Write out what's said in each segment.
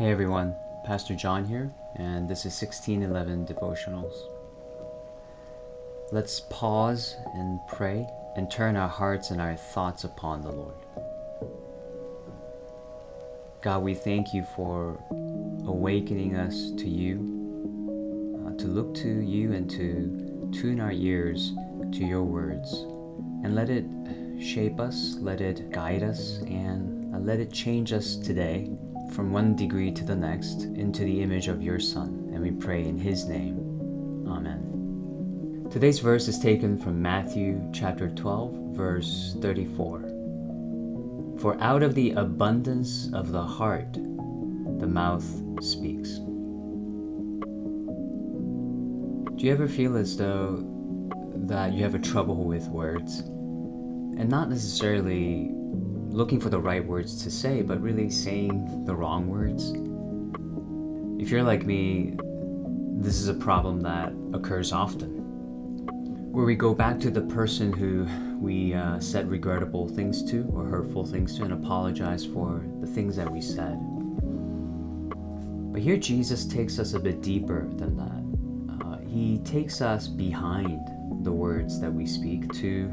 Hey everyone, Pastor John here, and this is 1611 Devotionals. Let's pause and pray and turn our hearts and our thoughts upon the Lord. God, we thank you for awakening us to you, uh, to look to you and to tune our ears to your words, and let it shape us, let it guide us, and uh, let it change us today from one degree to the next into the image of your Son, and we pray in his name. Amen. Today's verse is taken from Matthew chapter 12, verse 34. For out of the abundance of the heart, the mouth speaks. Do you ever feel as though that you have a trouble with words? And not necessarily looking for the right words to say, but really saying the wrong words. If you're like me, this is a problem that occurs often. Where we go back to the person who we uh, said regrettable things to or hurtful things to and apologize for the things that we said. But here Jesus takes us a bit deeper than that. Uh, he takes us behind the words that we speak to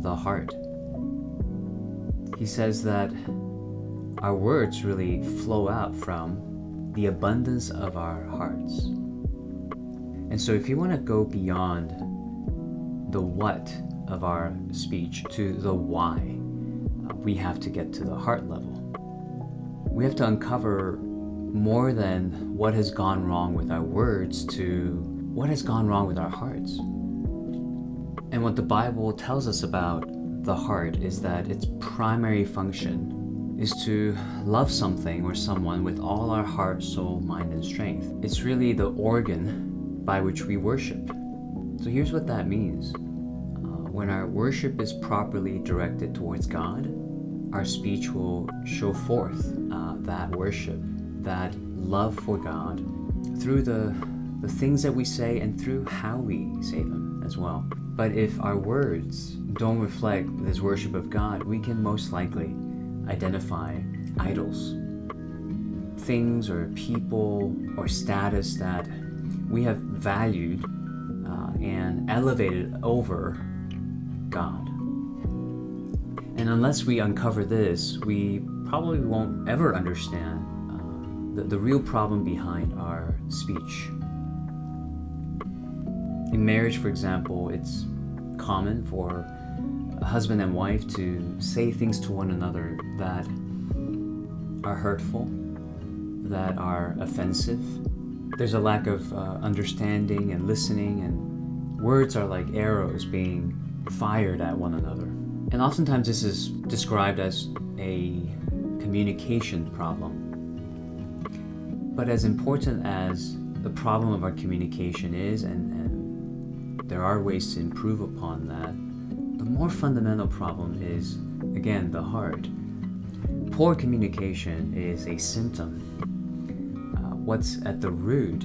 the heart he says that our words really flow out from the abundance of our hearts. And so, if you want to go beyond the what of our speech to the why, we have to get to the heart level. We have to uncover more than what has gone wrong with our words to what has gone wrong with our hearts. And what the Bible tells us about the heart is that its primary function is to love something or someone with all our heart, soul, mind, and strength. It's really the organ by which we worship. So here's what that means uh, when our worship is properly directed towards God, our speech will show forth uh, that worship, that love for God through the, the things that we say and through how we say them as well. But if our words don't reflect this worship of God, we can most likely identify idols, things or people or status that we have valued uh, and elevated over God. And unless we uncover this, we probably won't ever understand uh, the, the real problem behind our speech in marriage, for example, it's common for husband and wife to say things to one another that are hurtful, that are offensive. There's a lack of uh, understanding and listening, and words are like arrows being fired at one another. And oftentimes, this is described as a communication problem. But as important as the problem of our communication is, and, and there are ways to improve upon that. The more fundamental problem is, again, the heart. Poor communication is a symptom. Uh, what's at the root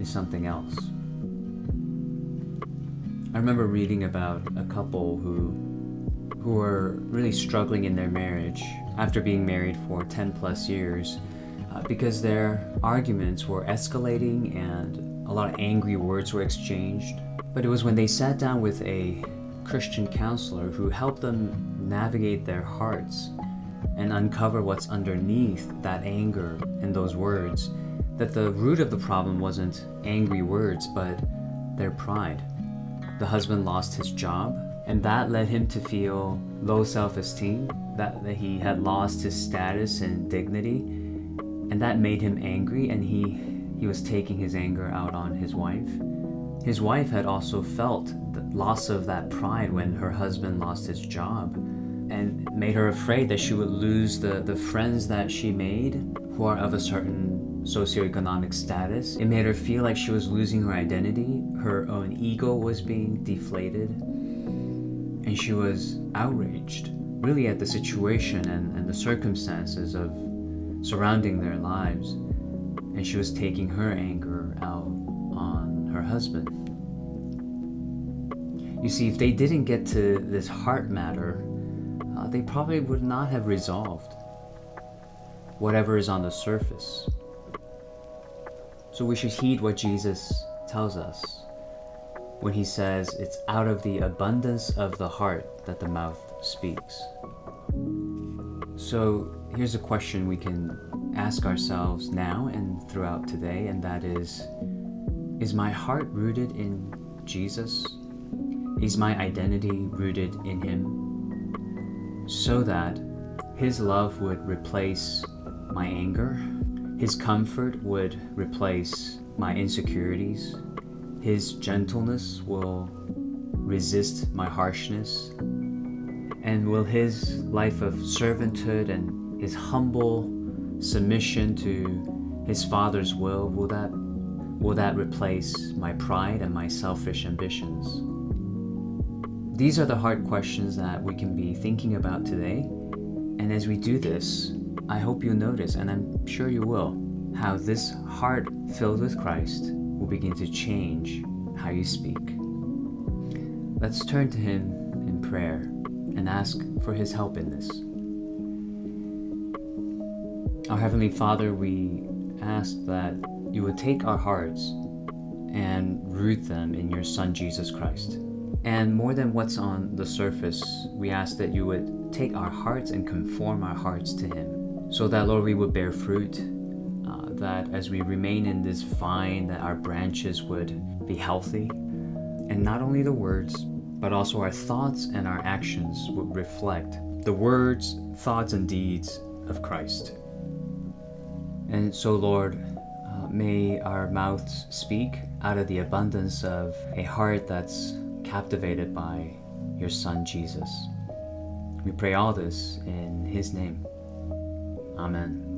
is something else. I remember reading about a couple who who were really struggling in their marriage after being married for 10 plus years uh, because their arguments were escalating and a lot of angry words were exchanged but it was when they sat down with a Christian counselor who helped them navigate their hearts and uncover what's underneath that anger and those words that the root of the problem wasn't angry words, but their pride. The husband lost his job, and that led him to feel low self esteem, that, that he had lost his status and dignity, and that made him angry, and he, he was taking his anger out on his wife. His wife had also felt the loss of that pride when her husband lost his job and made her afraid that she would lose the, the friends that she made who are of a certain socioeconomic status. It made her feel like she was losing her identity, her own ego was being deflated, and she was outraged really at the situation and, and the circumstances of surrounding their lives. And she was taking her anger out her husband. You see, if they didn't get to this heart matter, uh, they probably would not have resolved. whatever is on the surface. So we should heed what Jesus tells us when he says it's out of the abundance of the heart that the mouth speaks. So here's a question we can ask ourselves now and throughout today, and that is Is my heart rooted in Jesus? Is my identity rooted in Him? So that His love would replace my anger, His comfort would replace my insecurities, His gentleness will resist my harshness, and will His life of servanthood and His humble submission to His Father's will, will that will that replace my pride and my selfish ambitions? These are the hard questions that we can be thinking about today. And as we do this, I hope you'll notice, and I'm sure you will, how this heart filled with Christ will begin to change how you speak. Let's turn to Him in prayer and ask for His help in this. Our Heavenly Father, we ask that you would take our hearts and root them in your Son Jesus Christ. And more than what's on the surface, we ask that you would take our hearts and conform our hearts to Him. So that, Lord, we would bear fruit, uh, that as we remain in this vine, that our branches would be healthy. And not only the words, but also our thoughts and our actions would reflect the words, thoughts, and deeds of Christ. And so, Lord, may our mouths speak out of the abundance of a heart that's captivated by your Son Jesus. We pray all this in His name. Amen.